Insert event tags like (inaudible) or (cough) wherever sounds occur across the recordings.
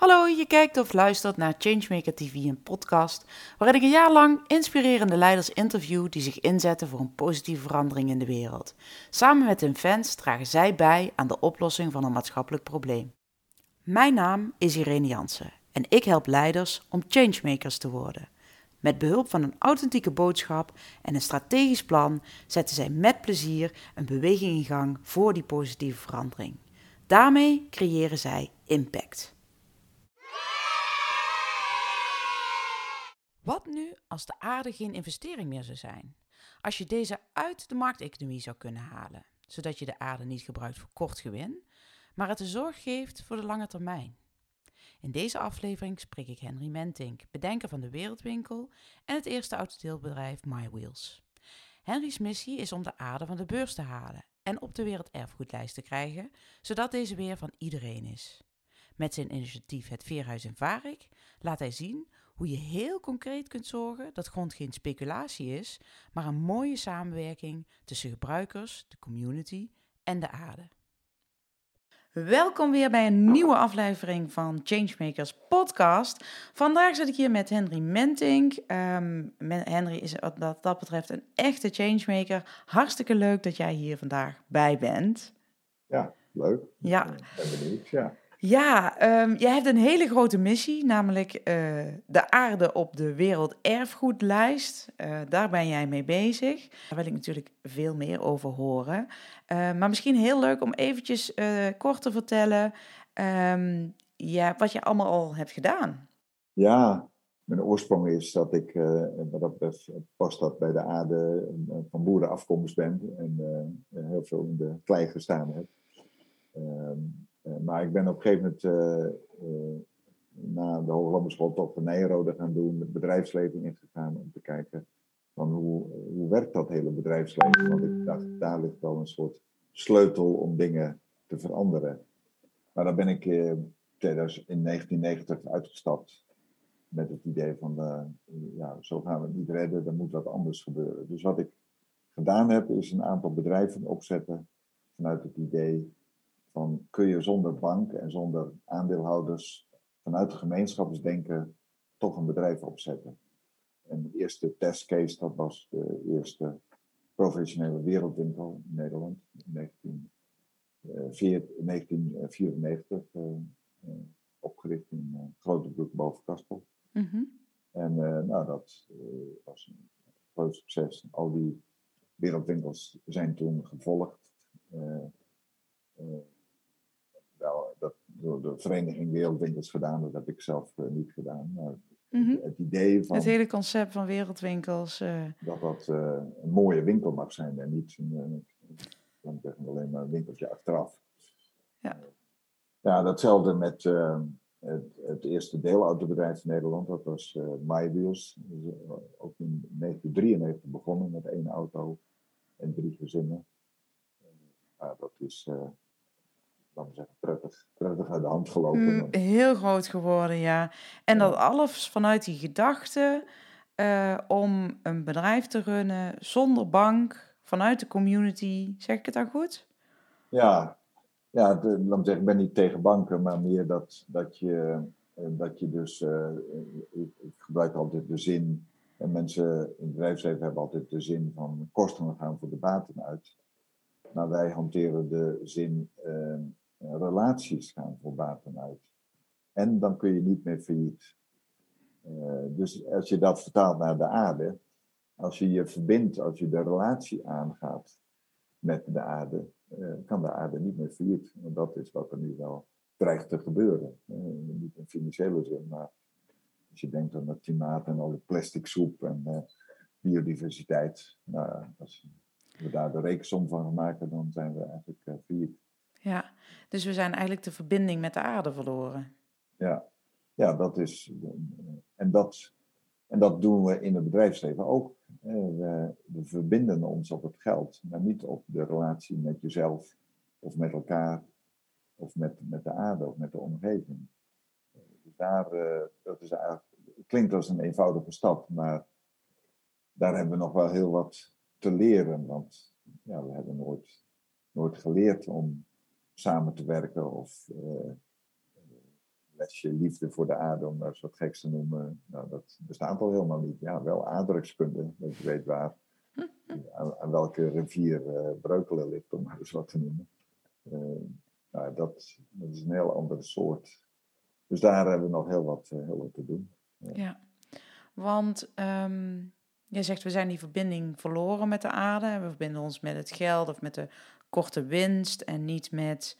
Hallo, je kijkt of luistert naar Changemaker TV, een podcast waarin ik een jaar lang inspirerende leiders interview die zich inzetten voor een positieve verandering in de wereld. Samen met hun fans dragen zij bij aan de oplossing van een maatschappelijk probleem. Mijn naam is Irene Jansen en ik help leiders om changemakers te worden. Met behulp van een authentieke boodschap en een strategisch plan zetten zij met plezier een beweging in gang voor die positieve verandering. Daarmee creëren zij impact. Wat nu als de aarde geen investering meer zou zijn? Als je deze uit de markteconomie zou kunnen halen, zodat je de aarde niet gebruikt voor kort gewin, maar het de zorg geeft voor de lange termijn. In deze aflevering spreek ik Henry Mentink, bedenker van de Wereldwinkel en het eerste autodeelbedrijf MyWheels. Henry's missie is om de aarde van de beurs te halen en op de werelderfgoedlijst te krijgen, zodat deze weer van iedereen is. Met zijn initiatief Het Veerhuis in Varik laat hij zien hoe je heel concreet kunt zorgen dat grond geen speculatie is, maar een mooie samenwerking tussen gebruikers, de community en de aarde. Welkom weer bij een nieuwe aflevering van Changemakers Podcast. Vandaag zit ik hier met Henry Mentink. Um, Henry is wat dat betreft een echte changemaker. Hartstikke leuk dat jij hier vandaag bij bent. Ja, leuk. Ja. Ik ben benieuwd, ja. Ja, um, jij hebt een hele grote missie, namelijk uh, de aarde op de werelderfgoedlijst. Uh, daar ben jij mee bezig. Daar wil ik natuurlijk veel meer over horen. Uh, maar misschien heel leuk om eventjes kort te vertellen um, ja, wat je allemaal al hebt gedaan. Ja, mijn oorsprong is dat ik, wat dat past dat bij de aarde van boerenafkomst ben. En heel veel in de klei gestaan heb. Eh, maar ik ben op een gegeven moment eh, eh, na de Hooglandenschool toch de Nijrode gaan doen, het bedrijfsleven ingegaan om te kijken van hoe, hoe werkt dat hele bedrijfsleven. Want ik dacht, daar ligt wel een soort sleutel om dingen te veranderen. Maar dan ben ik in 1990 uitgestapt met het idee van, ja, zo gaan we het niet redden, er moet wat anders gebeuren. Dus wat ik gedaan heb, is een aantal bedrijven opzetten vanuit het idee van kun je zonder bank en zonder aandeelhouders vanuit gemeenschapsdenken toch een bedrijf opzetten. En de eerste testcase, dat was de eerste professionele wereldwinkel in Nederland in 1994, uh, uh, opgericht in uh, Grote Broek boven Kastel. Mm En uh, nou, dat uh, was een groot succes. Al die wereldwinkels zijn toen gevolgd. Uh, wel dat door de Vereniging Wereldwinkels gedaan. Dat heb ik zelf uh, niet gedaan. Maar Mhm. het idee van Het hele concept van wereldwinkels. eh, dat dat eh, een mooie winkel mag zijn en niet een, eh, zeggen, alleen maar een winkeltje achteraf. Ja. Ja, datzelfde met eh, het, het eerste deelautobedrijf in Nederland. Dat was eh MyWheels. Dus, eh, ook in 1993 begonnen met één auto en drie gezinnen. Dat is, eh zeggen, prettig, prettig uit de hand gelopen. mm, heel groot geworden, ja. En dat alles vanuit die gedachte eh, om een bedrijf te runnen zonder bank, vanuit de community. Zeg ik het dan goed? Ja, ja de, laat me zeggen, ik ben niet tegen banken, maar meer dat, dat, je, eh, dat je dus, eh, ik, ik gebruik altijd de zin, en mensen in het bedrijfsleven hebben altijd de zin van kosten gaan voor de baten uit. Maar wij hanteren de zin eh, relaties gaan voor baten uit. En dan kun je niet meer failliet. Eh, dus als je dat vertaalt naar de aarde, als je je verbindt, als je de relatie aangaat met de aarde, eh, kan de aarde niet meer failliet. Dat is wat er nu wel dreigt te gebeuren. Eh, niet in financiële zin, maar als je denkt aan het klimaat en al de plastic soep en eh, biodiversiteit. Nou, als we daar de rekensom van maken, dan zijn we eigenlijk failliet. Dus we zijn eigenlijk de verbinding met de aarde verloren. Ja, ja dat is. En dat, en dat doen we in het bedrijfsleven ook. We, we verbinden ons op het geld, maar niet op de relatie met jezelf of met elkaar of met, met de aarde of met de omgeving. Dus daar, dat is eigenlijk, klinkt als een eenvoudige stap, maar daar hebben we nog wel heel wat te leren. Want ja, we hebben nooit, nooit geleerd om samen te werken of uh, lesje liefde voor de aarde, om dat wat geks te noemen, nou, dat bestaat al helemaal niet. Ja, wel aardrijkskunde, dat je weet waar, (laughs) aan, welke rivier uh, Breukelen ligt, om maar eens wat te noemen. Uh, nou, dat, dat, is een heel andere soort. Dus daar hebben we nog heel wat, heel wat te doen. Ja, want um, je zegt we zijn die verbinding verloren met de aarde. We verbinden ons met het geld of met de korte winst en niet met,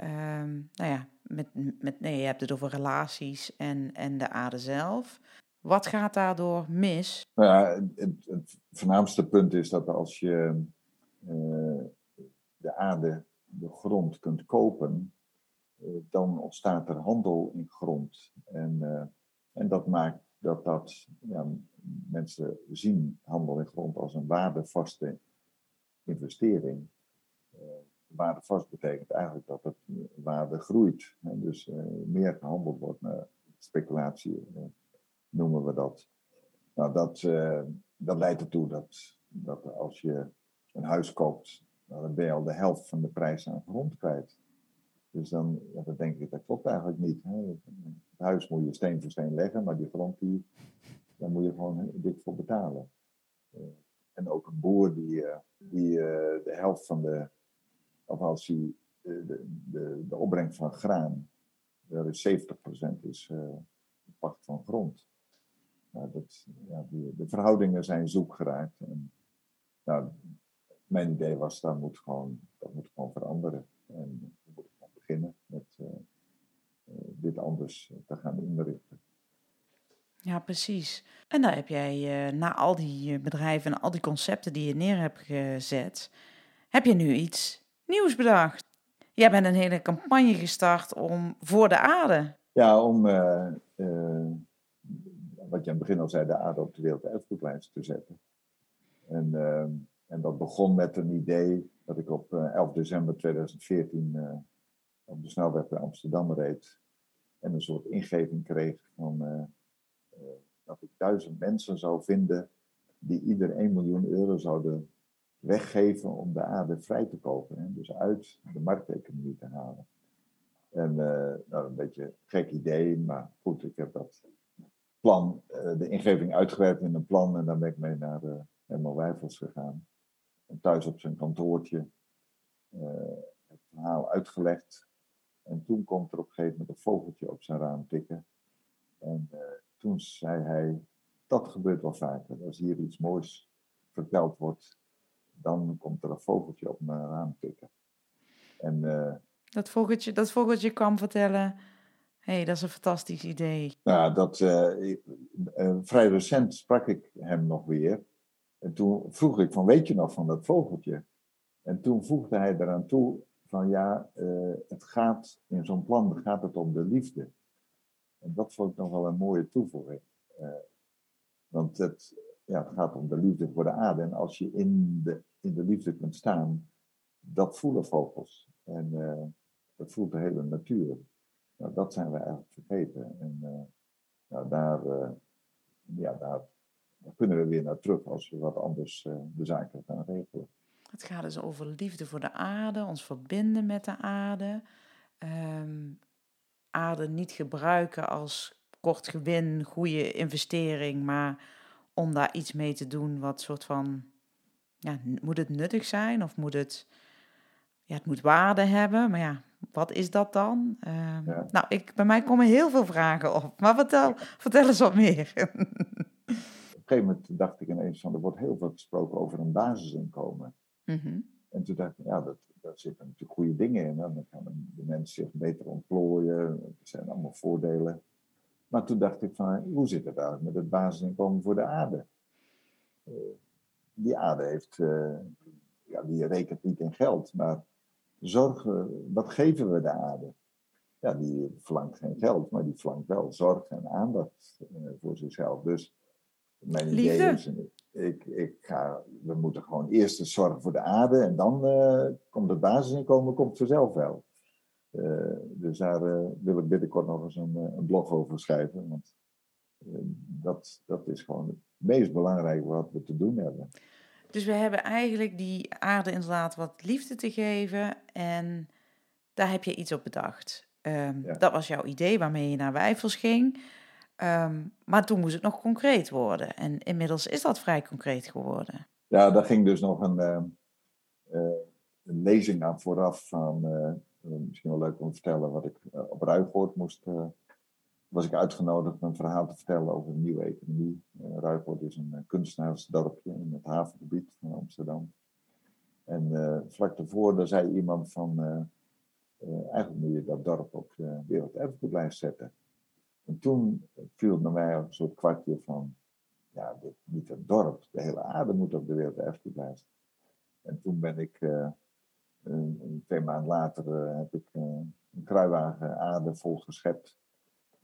um, nou ja, met, met, nee, je hebt het over relaties en, en de aarde zelf. Wat gaat daardoor mis? Nou ja, het, het voornaamste punt is dat als je uh, de aarde, de grond kunt kopen, uh, dan ontstaat er handel in grond. En, uh, en dat maakt dat dat, ja, mensen zien handel in grond als een waardevaste investering. Uh, waardevast betekent eigenlijk dat het waarde groeit. En dus uh, meer gehandeld wordt naar speculatie, uh, noemen we dat. Nou, dat, dat leidt ertoe dat, dat als je een huis koopt, dan ben je al de helft van de prijs aan grond kwijt. Dus dan, ja, dan denk ik, dat klopt eigenlijk niet. Het huis moet je steen voor steen leggen, maar die grond, die, daar moet je gewoon dik voor betalen. En ook een boer die, die de helft van de, of als hij de, de, de, de opbrengst van graan, dat is 70% is pacht van grond. Nou, dat, ja, die, de verhoudingen zijn zoek geraakt. En, nou, mijn idee was, dat moet gewoon, dat moet gewoon veranderen. En, beginnen met uh, dit anders te gaan inrichten. Ja, precies. En daar heb jij uh, na al die bedrijven en al die concepten die je neer hebt gezet, heb je nu iets nieuws bedacht. Jij bent een hele campagne gestart om voor de aarde. Ja, om uh, wat je aan het begin al zei, de aarde op de werelderfgoedlijst te zetten. En, en dat begon met een idee dat ik op 11 december 2014 op de snelweg bij Amsterdam reed en een soort ingeving kreeg van dat ik duizend mensen zou vinden die ieder 1 miljoen euro zouden weggeven om de aarde vrij te kopen. Dus uit de markteconomie te halen. En uh, nou, een beetje gek idee, maar goed, ik heb dat plan, de ingeving uitgewerkt in een plan en dan ben ik mee naar Herman Wijfels gegaan. En thuis op zijn kantoortje het verhaal uitgelegd en toen komt er op een gegeven moment een vogeltje op zijn raam tikken. En toen zei hij, dat gebeurt wel vaker. Als hier iets moois verteld wordt, dan komt er een vogeltje op mijn raam tikken. En, uh, dat, vogeltje, dat vogeltje kwam vertellen, hé, hey, dat is een fantastisch idee. Nou, dat, uh, vrij recent sprak ik hem nog weer. En toen vroeg ik van, weet je nog van dat vogeltje? En toen voegde hij eraan toe, van ja, uh, het gaat in zo'n plan gaat het om de liefde. En dat vond ik nog wel een mooie toevoeging. Want het, ja, het gaat om de liefde voor de aarde. En als je in de, in de liefde kunt staan, dat voelen vogels. En uh, dat voelt de hele natuur. Nou, dat zijn we eigenlijk vergeten. En nou, daar, ja, daar, kunnen we weer naar terug als we wat anders de zaken gaan regelen. Het gaat dus over liefde voor de aarde, ons verbinden met de aarde. Um, aarde niet gebruiken als kort gewin, goede investering, maar om daar iets mee te doen wat soort van, ja, moet het nuttig zijn of moet het, ja, het moet waarde hebben, maar ja, wat is dat dan? Ja. Nou, ik, bij mij komen heel veel vragen op, maar vertel, vertel eens wat meer. (laughs) Op een gegeven moment dacht ik ineens van, er wordt heel veel gesproken over een basisinkomen. Mm En toen dacht ik, ja, dat, daar zitten natuurlijk goede dingen in. Dan gaan de mensen zich beter ontplooien. Er zijn allemaal voordelen. Maar toen dacht ik van, hoe zit het eigenlijk met het basisinkomen voor de aarde? Uh, die aarde heeft, uh, ja, die rekent niet in geld, maar zorgen, wat geven we de aarde? Ja, die verlangt geen geld, maar die verlangt wel zorg en aandacht uh, voor zichzelf. Dus mijn Liefde. idee is, ik, ik ga, we moeten gewoon eerst zorgen voor de aarde en dan uh, komt het basisinkomen komt vanzelf wel. Dus daar wil ik binnenkort nog eens een, een blog over schrijven. Want dat, dat is gewoon het meest belangrijke wat we te doen hebben. Dus we hebben eigenlijk die aarde inderdaad wat liefde te geven en daar heb je iets op bedacht. Ehm, Ja. Dat was jouw idee waarmee je naar Wijfels ging. Ehm, maar toen moest het nog concreet worden. En inmiddels is dat vrij concreet geworden. Ja, daar ging dus nog een, eh, eh, een lezing aan vooraf van, eh, misschien wel leuk om te vertellen, wat ik eh, op Ruigoord moest, was ik uitgenodigd om een verhaal te vertellen over een nieuwe economie. Uh, is een eh, kunstenaarsdorpje in het havengebied van Amsterdam. En eh, vlak daarvoor daar zei iemand van, eigenlijk moet je dat dorp op de werelderfgoedlijst zetten. En toen viel naar mij een soort kwartje van, ja, dit, niet het dorp, de hele aarde moet op de werelderfgoedlijst. En toen ben ik, een, twee maanden later, heb ik een kruiwagen aarde vol geschept.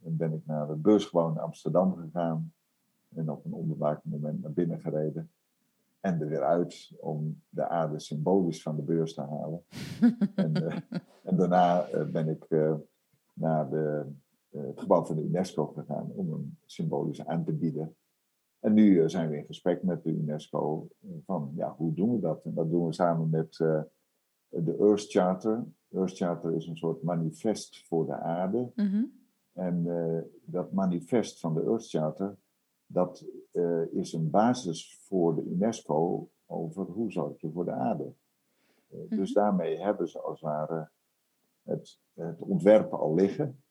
En ben ik naar de beursgewoon in Amsterdam gegaan. En op een onbewaakt moment naar binnen gereden. En er weer uit om de aarde symbolisch van de beurs te halen. (laughs) en, eh, en daarna eh, ben ik eh, naar de, het gebouw van de UNESCO gegaan om hem symbolisch aan te bieden. En nu zijn we in gesprek met de UNESCO van, ja, hoe doen we dat? En dat doen we samen met de Earth Charter. Earth Charter is een soort manifest voor de aarde. Mhm. En eh, dat manifest van de Earth Charter, dat eh, is een basis voor de UNESCO over hoe zorg je voor de aarde. Eh, Dus daarmee hebben ze als het ware het, het ontwerp al liggen.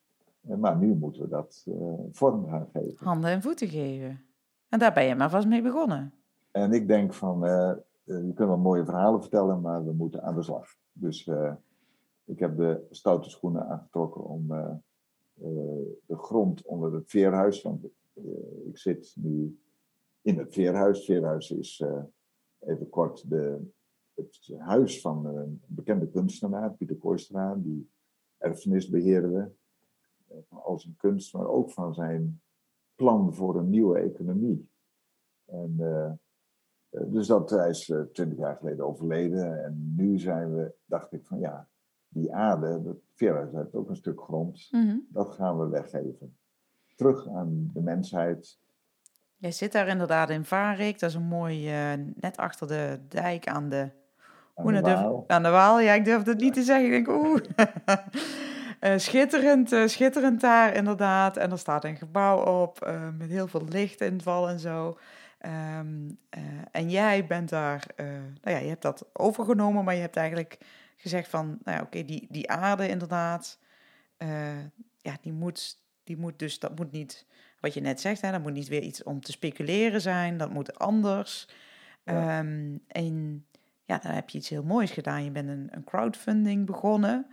Maar nu moeten we dat vorm gaan geven. Handen en voeten geven. En daar ben je maar vast mee begonnen. En ik denk van, je kunt wel mooie verhalen vertellen, maar we moeten aan de slag. Dus ik heb de stoute schoenen aangetrokken om de grond onder het veerhuis, want eh, ik zit nu in het veerhuis. Veerhuis is, eh, even kort, de, het huis van een bekende kunstenaar, Pieter Kooistra, die erfenis eh, van al zijn kunst, maar ook van zijn plan voor een nieuwe economie. En, eh, eh, dus dat, hij is eh, twintig jaar geleden overleden. En nu zijn we, dacht ik van ja, die aarde, dat veerhuis heeft ook een stuk grond. Mhm. Dat gaan we weggeven. Terug aan de mensheid. Jij zit daar inderdaad in Varik. Dat is een mooi, eh, net achter de dijk aan de... Aan de durf- Waal. aan de Waal, ja, ik durf het niet te zeggen. Ik denk, oeh. (laughs) Eh, schitterend, eh, schitterend daar inderdaad. En er staat een gebouw op met heel veel lichtinval en zo. Ehm, eh, en jij bent daar, nou ja, je hebt dat overgenomen, maar je hebt eigenlijk gezegd van, nou ja, oké, die, die aarde inderdaad, eh, ja, die moet, die moet dus, dat moet niet, wat je net zegt, hè, dat moet niet weer iets om te speculeren zijn, dat moet anders. Ja. Ehm, en ja, dan heb je iets heel moois gedaan. Je bent een, een crowdfunding begonnen.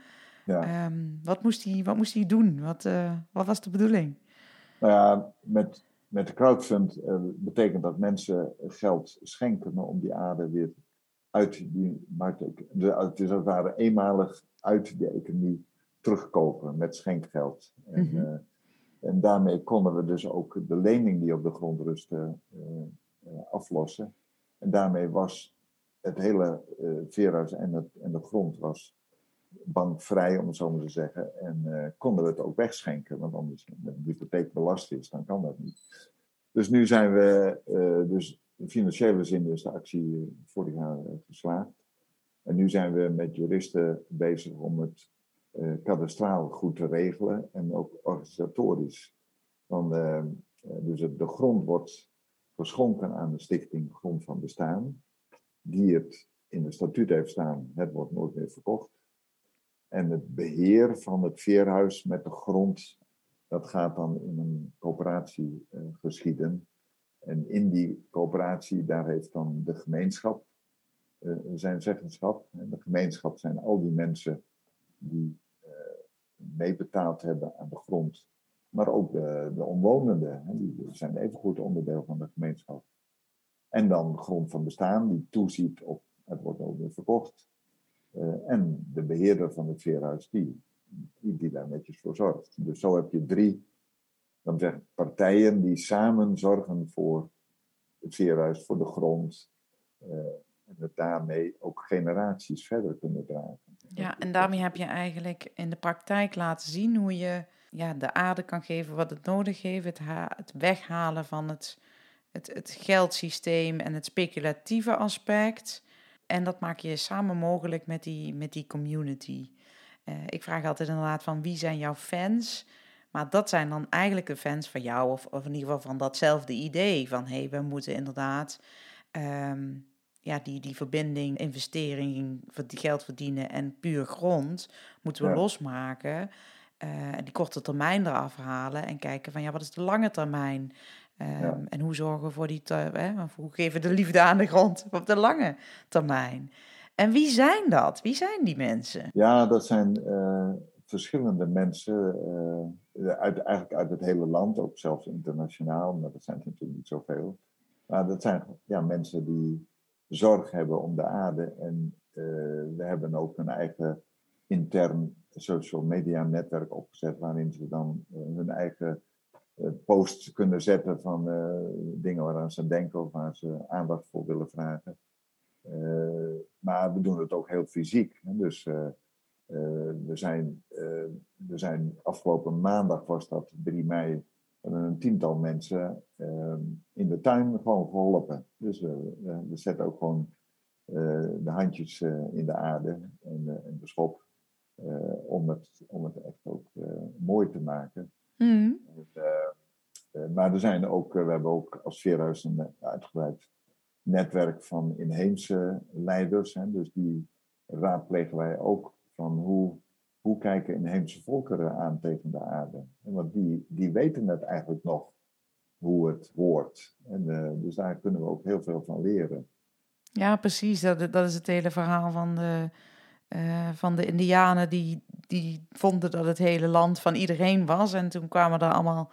Ja. Ehm, wat, moest hij, wat moest hij doen? Wat, eh, wat was de bedoeling? Nou ja, met, met de crowdfund eh, betekent dat mensen geld schenken om die aarde weer uit die markt. de- Het is als het ware eenmalig uit de economie terugkopen met schenkgeld. En, Mhm. eh, en daarmee konden we dus ook de lening die op de grond rustte eh, eh, aflossen. En daarmee was het hele veerhuis en, het, en de grond was bankvrij, om het zo maar te zeggen. En konden we het ook wegschenken, want anders een hypotheek belast is, dan kan dat niet. Dus nu zijn we, dus in financiële zin is de actie eh, vorig jaar eh, geslaagd. En nu zijn we met juristen bezig om het kadastraal goed te regelen en ook organisatorisch. Want, dus de grond wordt geschonken aan de stichting Grond van Bestaan, die het in de statuut heeft staan, het wordt nooit meer verkocht. En het beheer van het veerhuis met de grond, dat gaat dan in een coöperatie geschieden. En in die coöperatie, daar heeft dan de gemeenschap eh, zijn zeggenschap. En de gemeenschap zijn al die mensen die eh, meebetaald hebben aan de grond. Maar ook de, de omwonenden, hè, die zijn evengoed onderdeel van de gemeenschap. En dan grond van bestaan, die toeziet op het wordt ook weer verkocht. Eh, en de beheerder van het veerhuis, die, die daar netjes voor zorgt. Dus zo heb je drie dan zeg ik, partijen die samen zorgen voor het veerhuis, voor de grond. eh, en het daarmee ook generaties verder kunnen dragen. Ja, en daarmee heb je eigenlijk in de praktijk laten zien hoe je ja, de aarde kan geven wat het nodig heeft. Het, het weghalen van het, het, het geldsysteem en het speculatieve aspect. En dat maak je samen mogelijk met die, met die community. ik vraag altijd inderdaad van wie zijn jouw fans? Maar dat zijn dan eigenlijk de fans van jou, of, of in ieder geval van datzelfde idee. Van hé, hey, we moeten inderdaad ehm, ja, die, die verbinding, investering, geld verdienen en puur grond moeten we losmaken. Uh, die korte termijn eraf halen en kijken van ja, wat is de lange termijn? Um, En hoe zorgen we voor die, hè, hoe geven we de liefde aan de grond op de lange termijn? En wie zijn dat? Wie zijn die mensen? Ja, dat zijn uh, verschillende mensen, uh, uit, eigenlijk uit het hele land, ook zelfs internationaal, maar dat zijn natuurlijk niet zoveel. Maar dat zijn ja, mensen die zorg hebben om de aarde. En uh, we hebben ook een eigen intern social media netwerk opgezet, waarin ze dan hun eigen posts kunnen zetten van dingen waaraan ze denken of waar ze aandacht voor willen vragen. maar we doen het ook heel fysiek. Dus eh, we, zijn, eh, we zijn afgelopen maandag, was dat 3 mei, hebben een tiental mensen ehm, in de tuin gewoon geholpen. Dus we zetten ook gewoon eh, de handjes in de aarde en, en de schop. om, het, om het echt ook mooi te maken. Mm. maar er zijn ook, we hebben ook als Veerhuis een uitgebreid netwerk van inheemse leiders. Hè, dus die raadplegen wij ook van hoe, hoe kijken inheemse volkeren aan tegen de aarde. Want die, die weten het eigenlijk nog hoe het hoort. En, uh, dus daar kunnen we ook heel veel van leren. Ja, precies. Dat, dat is het hele verhaal van de, uh, van de Indianen die, die vonden dat het hele land van iedereen was. En toen kwamen er allemaal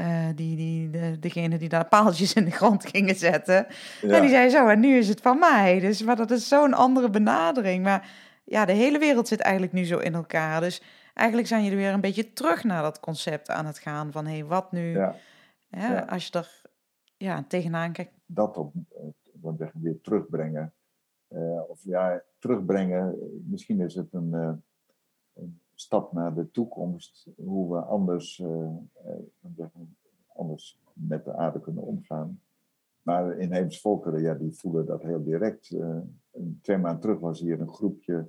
uh, die, die, de, degene die daar paaltjes in de grond gingen zetten. Ja. En die zei zo, en nu is het van mij. Dus maar dat is zo'n andere benadering. Maar ja, de hele wereld zit eigenlijk nu zo in elkaar. Dus eigenlijk zijn jullie weer een beetje terug naar dat concept aan het gaan van hé, hey, wat nu? Ja. ja. Als je er ja, tegenaan kijkt. Dat op, wat weer terugbrengen. Uh, of ja, terugbrengen, misschien is het een, uh, een, stap naar de toekomst, hoe we anders, uh, anders met de aarde kunnen omgaan. Maar inheemse volkeren, ja, die voelen dat heel direct. twee maanden terug was hier een groepje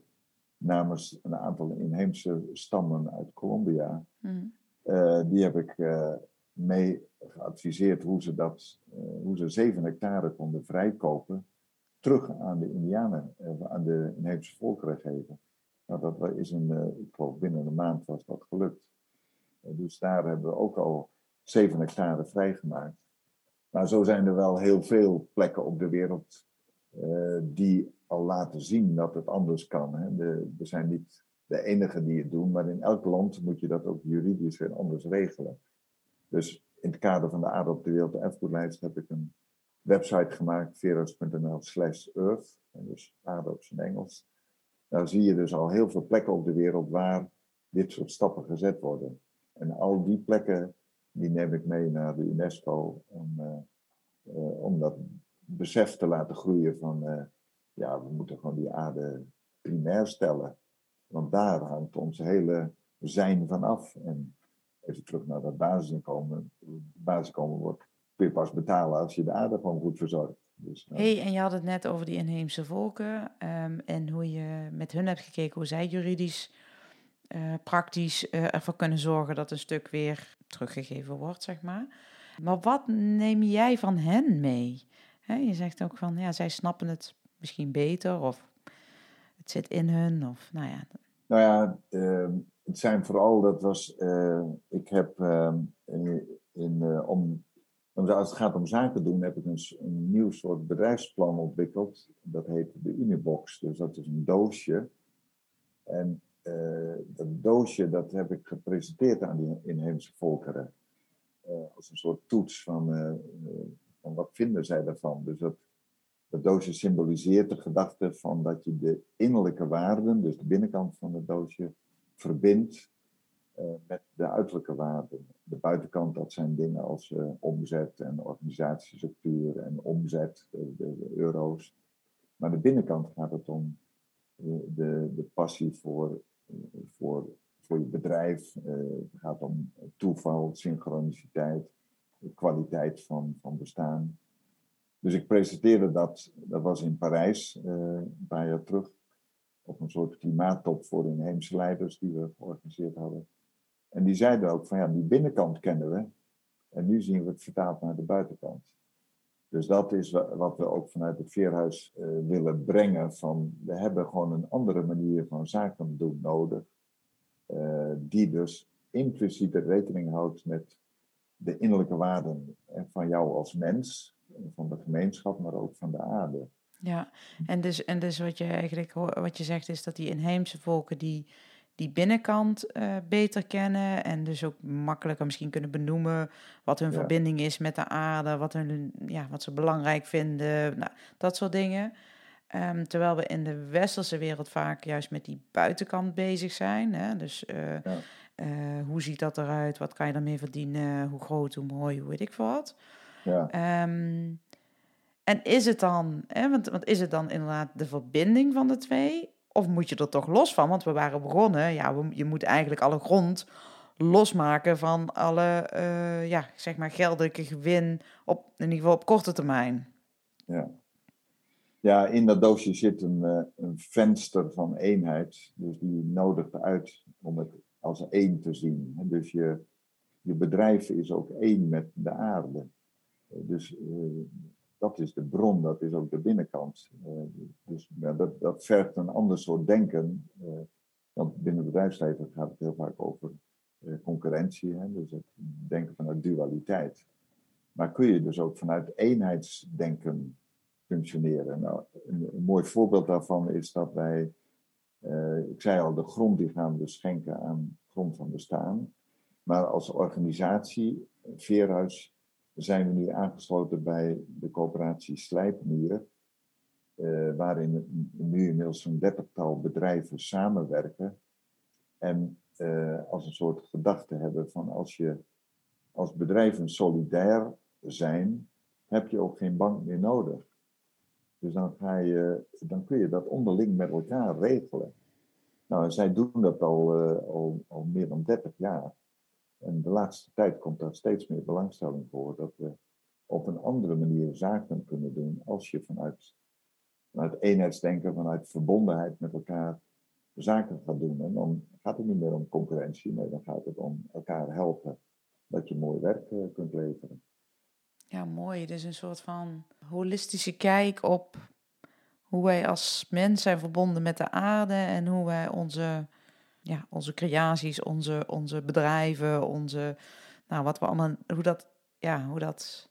namens een aantal inheemse stammen uit Colombia. Mm. Uh, die heb ik uh, mee geadviseerd hoe ze, dat, uh, hoe ze 7 hectare konden vrijkopen, terug aan de Indianen, aan de inheemse volkeren geven. Nou, dat is een, ik geloof binnen een maand was dat gelukt. dus daar hebben we ook al 7 hectare vrijgemaakt. Maar zo zijn er wel heel veel plekken op de wereld die al laten zien dat het anders kan. Hè. We zijn niet de enige die het doen, maar in elk land moet je dat ook juridisch weer anders regelen. Dus in het kader van de Aarde op de Wereld Erfgoedlijst heb ik een website gemaakt, veros.nl slash earth, dus aarde op zijn Engels. Daar zie je dus al heel veel plekken op de wereld waar dit soort stappen gezet worden. En al die plekken, die neem ik mee naar de UNESCO om, uh, uh, om dat besef te laten groeien van uh, ja, we moeten gewoon die aarde primair stellen. Want daar hangt ons hele zijn van af. En even terug naar dat basisinkomen. Basisinkomen wordt, kun je pas betalen als je de aarde gewoon goed verzorgt. Dus, uh, hey, en je had het net over die inheemse volken um, en hoe je met hun hebt gekeken hoe zij juridisch, uh, praktisch uh, ervoor kunnen zorgen dat een stuk weer teruggegeven wordt, zeg maar. Maar wat neem jij van hen mee? Je zegt ook van, ja, zij snappen het misschien beter of het zit in hun of nou ja. Nou ja, uh, het zijn vooral, dat was, uh, ik heb uh, in, uh, om, als het gaat om zaken doen, heb ik een, een nieuw soort bedrijfsplan ontwikkeld. Dat heet de Unibox, dus dat is een doosje. En dat doosje, dat heb ik gepresenteerd aan die inheemse volkeren. als een soort toets van, van wat vinden zij daarvan. Dus dat dat doosje symboliseert de gedachte van dat je de innerlijke waarden, dus de binnenkant van het doosje, verbindt uh, met de uiterlijke waarden. De buitenkant, dat zijn dingen als uh, omzet en organisatiestructuur en omzet, de, de, euro's. Maar de binnenkant gaat het om uh, de, de passie voor, voor, voor je bedrijf. het gaat om toeval, synchroniciteit, de kwaliteit van, van bestaan. Dus ik presenteerde dat, dat was in Parijs, uh, een paar jaar terug. op een soort klimaattop voor inheemse leiders die we georganiseerd hadden. En die zeiden ook van ja, die binnenkant kennen we. En nu zien we het vertaald naar de buitenkant. Dus dat is wat we ook vanuit het Veerhuis uh, willen brengen. Van, we hebben gewoon een andere manier van zaken doen nodig. Uh, die dus impliciet rekening houdt met de innerlijke waarden van jou als mens, van de gemeenschap, maar ook van de aarde. Ja, en dus, en dus wat je eigenlijk wat je zegt is dat die inheemse volken die die binnenkant uh, beter kennen en dus ook makkelijker misschien kunnen benoemen wat hun verbinding is met de aarde, wat, hun, ja, wat ze belangrijk vinden, nou, dat soort dingen. Um, terwijl we in de westerse wereld vaak juist met die buitenkant bezig zijn. Hè? Dus uh, ja. uh, hoe ziet dat eruit? Wat kan je ermee verdienen? Hoe groot, hoe mooi, hoe weet ik wat. Ja. Um, en is het dan, hè, want, want is het dan inderdaad de verbinding van de twee? Of moet je er toch los van? Want we waren begonnen, ja, je moet eigenlijk alle grond losmaken van alle, uh, ja, zeg maar, geldelijke gewin op, in ieder geval op korte termijn. Ja. Ja, in dat doosje zit een, uh, een venster van eenheid. Dus die nodigt uit om het als één te zien. Dus je, je bedrijf is ook één met de aarde. Dus uh, dat is de bron, dat is ook de binnenkant. Uh, dus dat, dat vergt een ander soort denken. Want binnen bedrijfsleven gaat het heel vaak over concurrentie, hè, dus het denken vanuit dualiteit. Maar kun je dus ook vanuit eenheidsdenken functioneren? Nou, een, een mooi voorbeeld daarvan is dat wij, ik zei al, de grond die gaan we schenken aan grond van bestaan. Maar als organisatie, Veerhuis zijn we nu aangesloten bij de coöperatie Slijpnier, uh, waarin nu inmiddels een dertigtal bedrijven samenwerken. En uh, als een soort gedachte hebben van als je als bedrijven solidair zijn, heb je ook geen bank meer nodig. Dus dan, ga je, dan kun je dat onderling met elkaar regelen. Nou, zij doen dat al, uh, al, al meer dan 30 jaar. En de laatste tijd komt daar steeds meer belangstelling voor dat we op een andere manier zaken kunnen doen als je vanuit, vanuit eenheidsdenken, vanuit verbondenheid met elkaar zaken gaat doen. En dan gaat het niet meer om concurrentie, nee, dan gaat het om elkaar helpen dat je mooi werk uh, kunt leveren. Ja, mooi. Dus een soort van holistische kijk op hoe wij als mens zijn verbonden met de aarde en hoe wij onze ja, onze creaties, onze, onze bedrijven, onze, nou, wat we allemaal, hoe dat, ja, hoe dat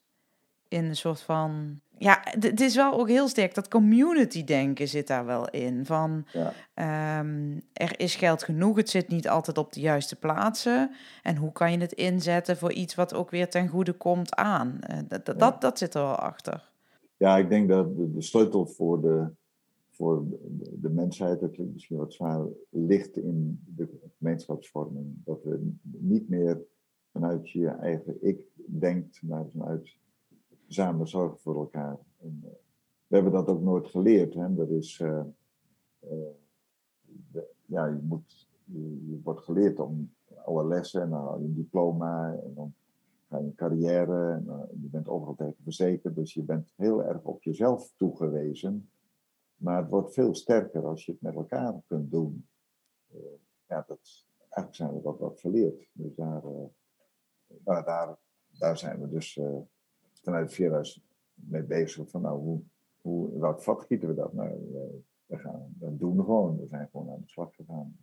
in een soort van, ja, het is wel ook heel sterk, dat community denken zit daar wel in, van ja. um, er is geld genoeg, het zit niet altijd op de juiste plaatsen, en hoe kan je het inzetten voor iets wat ook weer ten goede komt aan, uh, dat, dat, ja. dat, zit er wel achter. Ja, ik denk dat de, de sleutel voor de voor de mensheid, dat klinkt misschien wat zwaar, ligt in de gemeenschapsvorming. Dat we niet meer vanuit je eigen ik denkt, maar vanuit samen zorgen voor elkaar. En, uh, we hebben dat ook nooit geleerd. Hè? Dat is, uh, de, ja, je, je, wordt geleerd om alle lessen en je diploma en dan ga je een carrière en je bent overal tegen verzekerd. Dus je bent heel erg op jezelf toegewezen. Maar het wordt veel sterker als je het met elkaar kunt doen. Uh, ja, dat, eigenlijk zijn we dat wat verleerd. Dus daar, uh, daar, daar zijn we dus uh, vanuit het Vierhuis mee bezig. Van nou, hoe, hoe, welk vat gieten we dat? Nou, we, gaan, dat doen we gewoon. We zijn gewoon aan de slag gegaan.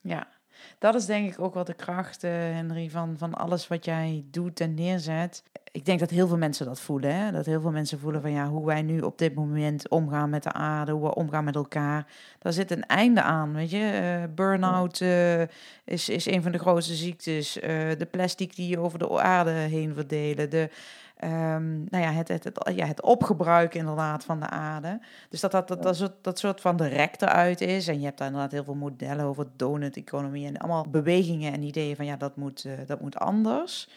Ja. Dat is denk ik ook wel de kracht, Henry, van, van alles wat jij doet en neerzet. Ik denk dat heel veel mensen dat voelen. Hè? Dat heel veel mensen voelen van ja, hoe wij nu op dit moment omgaan met de aarde, hoe we omgaan met elkaar. Daar zit een einde aan. Weet je, uh, burn-out uh, is, is een van de grootste ziektes. de plastic die je over de aarde heen verdelen. De, um, nou ja, het, het, het, ja, het opgebruik inderdaad van de aarde. Dus dat dat, dat, dat, soort, dat soort van de rek eruit is. En je hebt daar inderdaad heel veel modellen over donut-economie en allemaal bewegingen en ideeën van ja, dat moet, dat moet anders.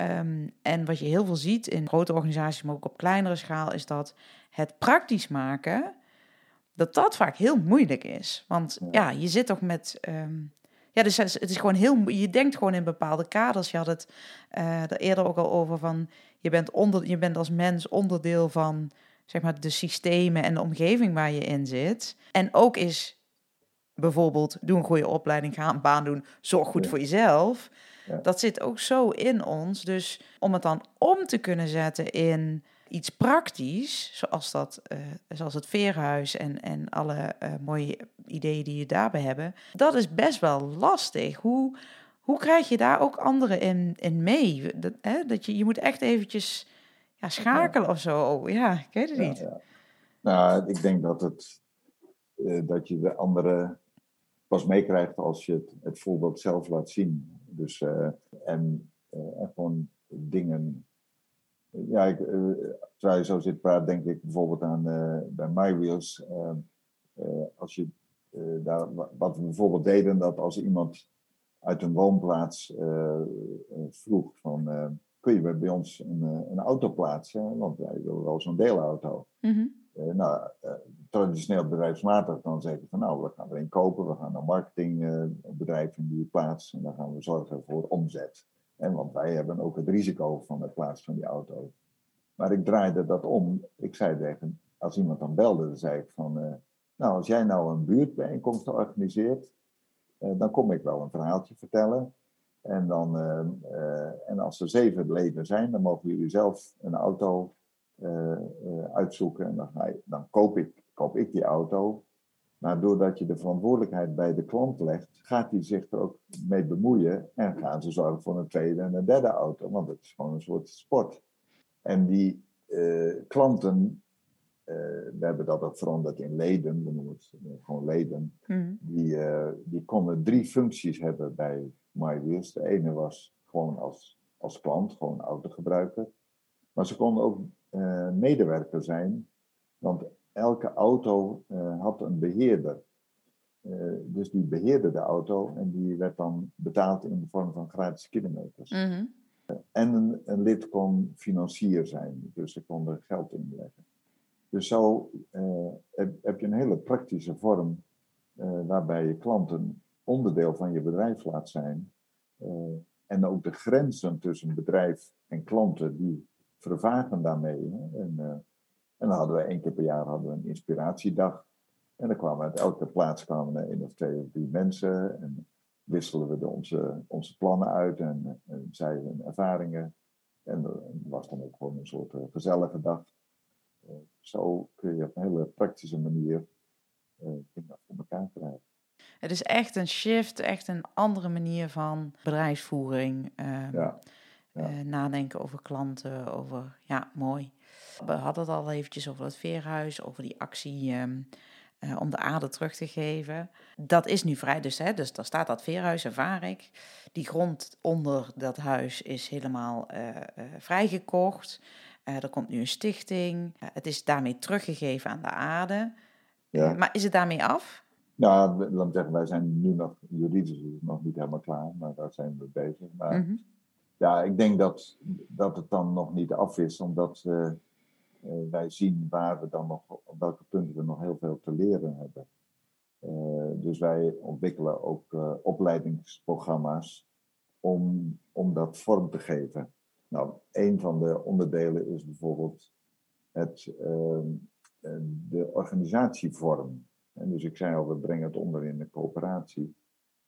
Um, en wat je heel veel ziet in grote organisaties, maar ook op kleinere schaal, is dat het praktisch maken, dat dat vaak heel moeilijk is. Want ja, je zit toch met um, ja, dus het is gewoon heel. Je denkt gewoon in bepaalde kaders. Je had het uh, er eerder ook al over van. Je bent, onder, je bent als mens onderdeel van zeg maar, de systemen en de omgeving waar je in zit. En ook is bijvoorbeeld doe een goede opleiding, ga een baan doen, zorg goed voor jezelf. Ja. Dat zit ook zo in ons. Dus om het dan om te kunnen zetten in iets praktisch, zoals, dat, eh, zoals het veerhuis en, en alle eh, mooie ideeën die je daarbij hebben, dat is best wel lastig. Hoe, hoe krijg je daar ook anderen in, in mee? Dat, hè, dat je, je moet echt eventjes ja, schakelen of zo. Oh, ja, ik weet het Ja, niet. ja. Nou, ik denk dat, het, eh, dat je de anderen pas meekrijgt als je het, het voorbeeld zelf laat zien. Dus, eh, en, eh, en gewoon dingen. Ja, ik, eh, terwijl je zo zit praat, denk ik bijvoorbeeld aan bij MyWheels. eh, als je daar, wa- wat we bijvoorbeeld deden, dat als iemand uit een woonplaats vroeg van kun je bij ons een, een auto plaatsen? Want wij willen wel zo'n deelauto. Mhm. Nou, traditioneel bedrijfsmatig dan zeg je van nou, we gaan er een kopen, we gaan een marketingbedrijf in die plaats en dan gaan we zorgen voor omzet. En want wij hebben ook het risico van het plaatsen van die auto. Maar ik draaide dat om. Ik zei tegen, als iemand dan belde, dan zei ik van, eh, nou als jij nou een buurtbijeenkomst organiseert, eh, dan kom ik wel een verhaaltje vertellen. En, dan, eh, en als er zeven leden zijn, dan mogen jullie zelf een auto uitzoeken. En dan, dan koop, ik, koop ik die auto. Maar doordat je de verantwoordelijkheid bij de klant legt, gaat hij zich er ook mee bemoeien. En gaan ze zorgen voor een tweede en een derde auto. Want het is gewoon een soort sport. En die eh, klanten, eh, we hebben dat ook veranderd in leden, we noemen het eh, gewoon leden Mhm. die, die konden drie functies hebben bij MyWheels. De ene was gewoon als, als klant, gewoon autogebruiker. Maar ze konden ook medewerker zijn, want elke auto eh, had een beheerder. Eh, dus die beheerde de auto en die werd dan betaald in de vorm van gratis kilometers. Mhm. En een, een lid kon financier zijn, dus ze konden geld inleggen. Dus zo eh, heb, heb je een hele praktische vorm waarbij je klanten onderdeel van je bedrijf laat zijn. En ook de grenzen tussen bedrijf en klanten, die vervagen daarmee. Hè? En, en dan hadden we één keer per jaar hadden we een inspiratiedag. En dan kwamen uit elke plaats kwamen er één of twee of drie mensen. En wisselden we de, onze, onze plannen uit en, en zij hun ervaringen. En was dan ook gewoon een soort eh, gezellige dag. Eh, zo kun je op een hele praktische manier eh, dingen voor elkaar krijgen. Het is echt een shift, echt een andere manier van bedrijfsvoering. ehm, Ja, ja. nadenken over klanten, over, ja, mooi. We hadden het al eventjes over het veerhuis, over die actie ehm, eh, om de aarde terug te geven. Dat is nu vrij, dus, hè, dus daar staat dat veerhuis, ervaar ik. Die grond onder dat huis is helemaal eh, eh, vrijgekocht. Er komt nu een stichting. Het is daarmee teruggegeven aan de aarde. Ja. Maar is het daarmee af? Nou, laat me zeggen, wij zijn nu nog juridisch nog niet helemaal klaar, maar daar zijn we bezig. Maar Mhm. ja, ik denk dat, dat het dan nog niet af is, omdat eh, wij zien waar we dan nog, op welke punten we nog heel veel te leren hebben. Eh, dus wij ontwikkelen ook eh, opleidingsprogramma's om, om dat vorm te geven. Nou, een van de onderdelen is bijvoorbeeld het, ehm, eh, de organisatievorm. Dus ik zei al, we brengen het onder in de coöperatie.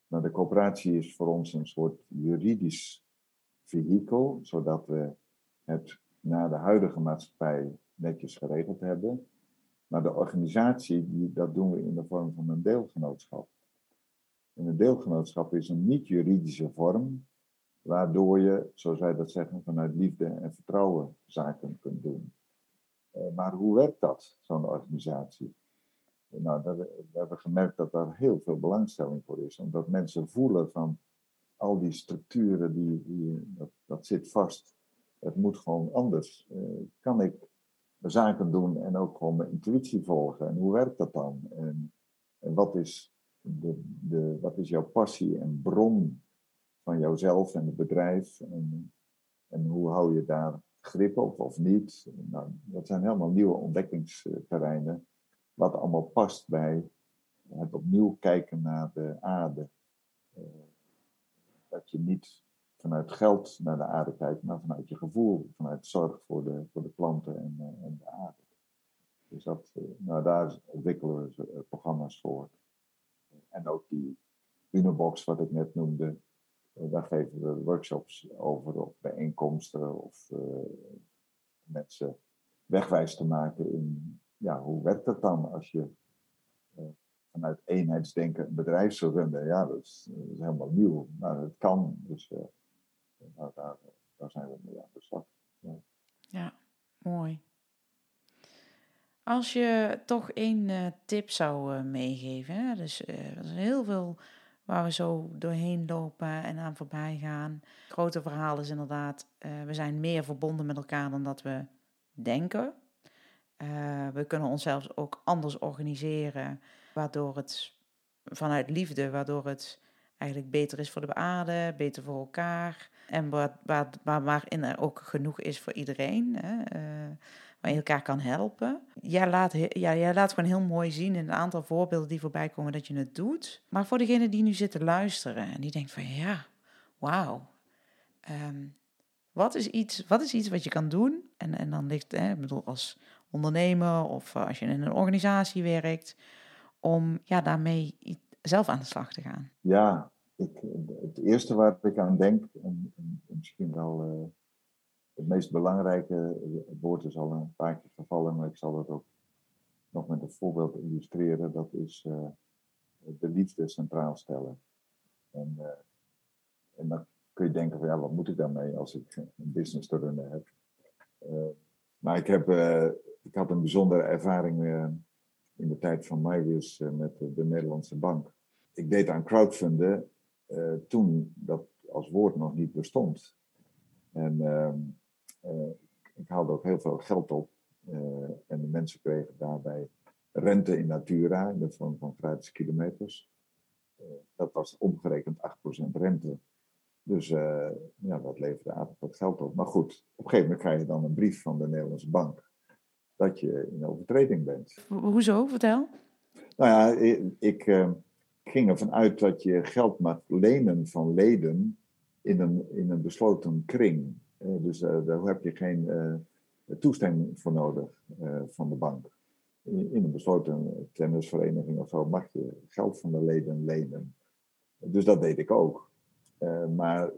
Maar de coöperatie is voor ons een soort juridisch vehikel, zodat we het naar de huidige maatschappij netjes geregeld hebben. Maar de organisatie, die, dat doen we in de vorm van een deelgenootschap. En een deelgenootschap is een niet-juridische vorm, waardoor je, zoals wij dat zeggen, vanuit liefde en vertrouwen zaken kunt doen. Eh, maar hoe werkt dat, zo'n organisatie? Nou, dat, we hebben gemerkt dat daar heel veel belangstelling voor is. Omdat mensen voelen van al die structuren, die, die, dat, dat zit vast. Het moet gewoon anders. Eh, kan ik zaken doen en ook gewoon mijn intuïtie volgen? En hoe werkt dat dan? En, en wat, is de, de, wat is jouw passie en bron van jouzelf en het bedrijf? En, en hoe hou je daar grip op of niet? Nou, dat zijn helemaal nieuwe ontdekkingsterreinen wat allemaal past bij het opnieuw kijken naar de aarde. Eh, dat je niet vanuit geld naar de aarde kijkt, maar vanuit je gevoel, vanuit zorg voor de, voor de planten en, eh, en de aarde. Dus dat, eh, nou, daar ontwikkelen we eh, programma's voor. en ook die Unobox, wat ik net noemde. daar geven we workshops over, of bijeenkomsten, of mensen wegwijs te maken in ja, hoe werkt dat dan als je vanuit eenheidsdenken een bedrijf zou runnen. Ja, dat is, dat is helemaal nieuw, maar het kan. Dus nou, daar, daar zijn we mee aan de slag. Ja, ja mooi. Als je toch één uh, tip zou uh, meegeven, hè? dus uh, er is heel veel waar we zo doorheen lopen en aan voorbij gaan. Het grote verhaal is inderdaad, we zijn meer verbonden met elkaar dan dat we denken. we kunnen onszelf ook anders organiseren, waardoor het vanuit liefde, waardoor het eigenlijk beter is voor de aarde, beter voor elkaar. En waar, waar, waar, waarin er ook genoeg is voor iedereen. Hè, uh, waar je elkaar kan helpen. Jij laat, ja, jij laat gewoon heel mooi zien in een aantal voorbeelden die voorbij komen dat je het doet. Maar voor degene die nu zitten luisteren en die denkt van ja, wauw. Ehm, wat, is iets, wat is iets wat je kan doen? En, en dan ligt, hè, ik bedoel, als ondernemer of als je in een organisatie werkt, om ja, daarmee zelf aan de slag te gaan. Ja, ik, het eerste waar ik aan denk, en, en misschien wel uh, het meest belangrijke woord is al een paar keer gevallen, maar ik zal het ook nog met een voorbeeld illustreren, dat is uh, de liefde centraal stellen. En, en dan kun je denken van ja, wat moet ik daarmee als ik een business te runnen heb. maar ik, heb, ik had een bijzondere ervaring in de tijd van MyWiz met de Nederlandse Bank. Ik deed aan crowdfunden uh, toen dat als woord nog niet bestond. En uh, uh, ik haalde ook heel veel geld op. Eh, en de mensen kregen daarbij rente in natura in de vorm van gratis kilometers. dat was omgerekend 8% rente. Dus ja, dat leverde aardig wat geld op. Maar goed, op een gegeven moment krijg je dan een brief van de Nederlandse bank dat je in overtreding bent. Hoezo? Vertel. Nou ja, ik, ik ging ervan uit dat je geld mag lenen van leden in een, in een besloten kring. Uh, dus uh, daar heb je geen toestemming voor nodig van de bank. In, in, een besloten tennisvereniging of zo mag je geld van de leden lenen. Dus dat deed ik ook. maar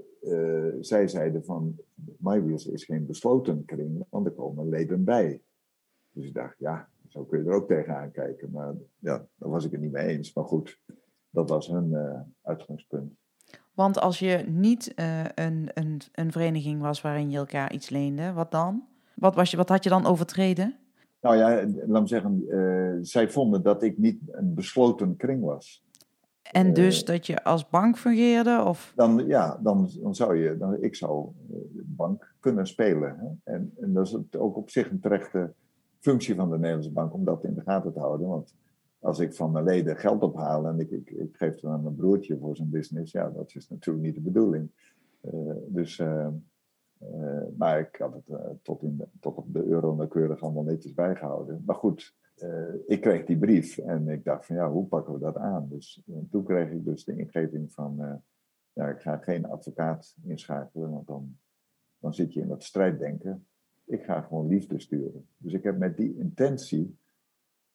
zij zeiden van, MyWheels is geen besloten kring, want er komen leden bij. Dus ik dacht, ja, zo kun je er ook tegenaan kijken. Maar ja, daar was ik het niet mee eens. Maar goed, dat was hun uh, uitgangspunt. Want als je niet uh, een, een, een vereniging was waarin je elkaar iets leende, wat dan? Wat, was je, wat had je dan overtreden? Nou ja, laat me zeggen, uh, zij vonden dat ik niet een besloten kring was. En dus dat je als bank fungeerde? Of? Dan, ja, dan, dan zou je, dan, ik zou bank kunnen spelen. Hè? En, en dat is ook op zich een terechte functie van de Nederlandse bank om dat in de gaten te houden. Want als ik van mijn leden geld ophaal en ik, ik, ik geef het aan mijn broertje voor zijn business, ja, dat is natuurlijk niet de bedoeling. Uh, dus, uh, uh, maar ik had het tot, in tot op de euro nauwkeurig allemaal netjes bijgehouden. Maar goed, ik kreeg die brief en ik dacht van ja, hoe pakken we dat aan? Dus toen kreeg ik dus de ingeving van, ja, ik ga geen advocaat inschakelen, want dan, dan zit je in dat strijddenken. Ik ga gewoon liefde sturen. Dus ik heb met die intentie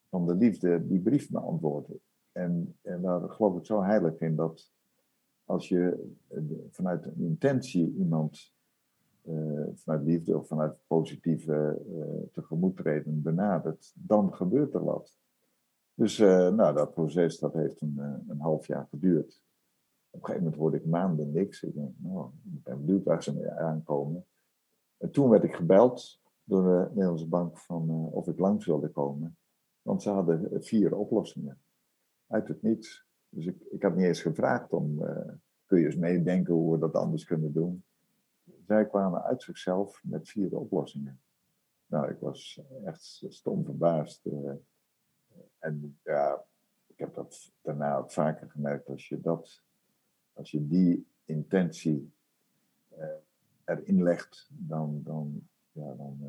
van de liefde die brief beantwoorden. En, en daar geloof ik zo heilig in dat als je eh, vanuit een intentie iemand uh, vanuit liefde of vanuit positieve uh, tegemoetreden benadert, dan gebeurt er wat. Dus nou, dat proces dat heeft een, een half jaar geduurd. Op een gegeven moment hoorde ik maanden niks. Ik, denk, nou, ik ben benieuwd waar ze mee aankomen. En toen werd ik gebeld door de Nederlandse Bank van of ik langs wilde komen. Want ze hadden vier oplossingen. Uit het niets. Dus ik, ik had niet eens gevraagd om, kun je eens meedenken hoe we dat anders kunnen doen. Zij kwamen uit zichzelf met vier oplossingen. Nou, ik was echt stom verbaasd. En ja, ik heb dat daarna ook vaker gemerkt. Als je dat, als je die intentie erin legt, dan, dan, ja, dan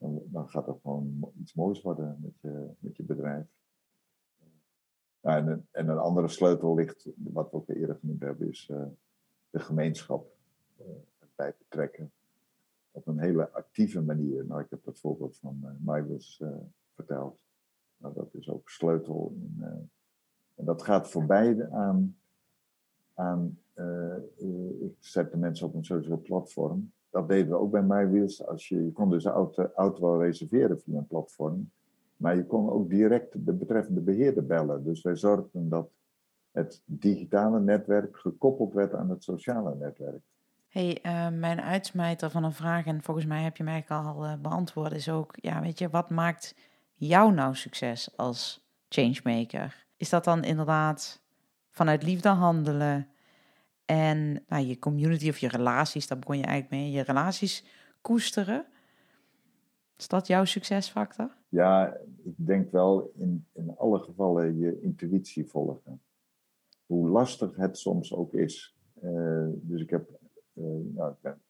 dan, dan gaat dat gewoon iets moois worden met je, met je bedrijf. en, een, en, een andere sleutel ligt, wat we ook eerder genoemd hebben, is uh, de gemeenschap uh, bij betrekken. Op een hele actieve manier. Nou, ik heb dat voorbeeld van uh, verteld. Nou, dat is ook sleutel En dat gaat voorbij aan, aan ik zet de mensen op een social platform. Dat deden we ook bij MyWheels. Als je, kon dus de auto, auto wel reserveren via een platform. Maar je kon ook direct de betreffende beheerder bellen. Dus wij zorgden dat het digitale netwerk gekoppeld werd aan het sociale netwerk. hey, uh, mijn uitsmijter van een vraag, en volgens mij heb je mij al beantwoord, is ook, ja, weet je, wat maakt jou nou succes als changemaker? Is dat dan inderdaad vanuit liefde handelen en nou, je community of je relaties, daar begon je eigenlijk mee, je relaties koesteren? Is dat jouw succesfactor? Ja, ik denk wel in, in alle gevallen je intuïtie volgen. Hoe lastig het soms ook is. Uh, dus ik heb uh, nou, ben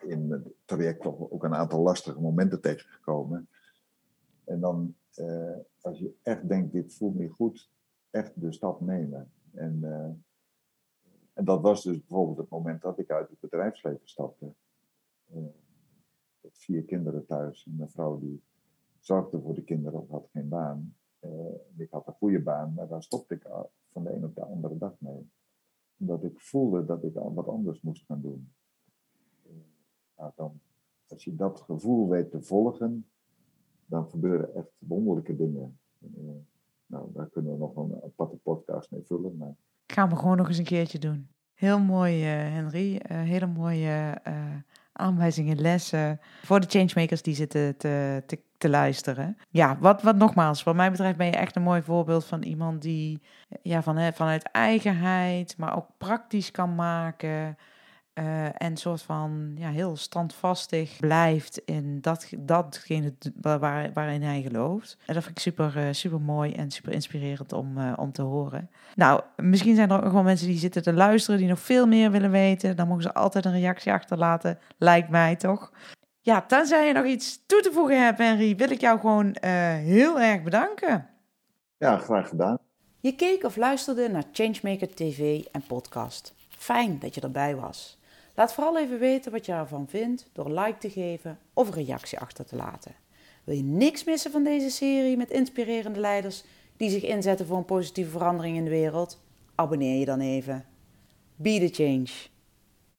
in het traject toch ook een aantal lastige momenten tegengekomen. En dan, uh, als je echt denkt, dit voelt niet goed, echt de stap nemen. En, en dat was dus bijvoorbeeld het moment dat ik uit het bedrijfsleven stapte. vier kinderen thuis, en een vrouw die zorgde voor de kinderen, had geen baan. Uh, ik had een goede baan, maar daar stopte ik van de een op de andere dag mee. Omdat ik voelde dat ik wat anders moest gaan doen. Uh, nou dan, als je dat gevoel weet te volgen, dan gebeuren echt wonderlijke dingen. Uh, nou, daar kunnen we nog een aparte podcast mee vullen. Maar... Gaan we gewoon nog eens een keertje doen. Heel mooi, Henry. hele mooie aanwijzingen, lessen voor de changemakers die zitten te, te, te luisteren. Ja, wat, wat nogmaals, wat mij betreft ben je echt een mooi voorbeeld van iemand die ja, van, vanuit eigenheid, maar ook praktisch kan maken. Uh, en soort van ja, heel standvastig blijft in dat, datgene waar, waarin hij gelooft. En dat vind ik super, uh, super mooi en super inspirerend om, uh, om te horen. Nou, misschien zijn er ook nog wel mensen die zitten te luisteren, die nog veel meer willen weten. Dan mogen ze altijd een reactie achterlaten, lijkt mij toch. Ja, tenzij je nog iets toe te voegen hebt, Henry, wil ik jou gewoon heel erg bedanken. Ja, graag gedaan. Je keek of luisterde naar Changemaker TV en podcast. Fijn dat je erbij was. Laat vooral even weten wat je ervan vindt door like te geven of een reactie achter te laten. Wil je niks missen van deze serie met inspirerende leiders die zich inzetten voor een positieve verandering in de wereld? Abonneer je dan even. Be the change.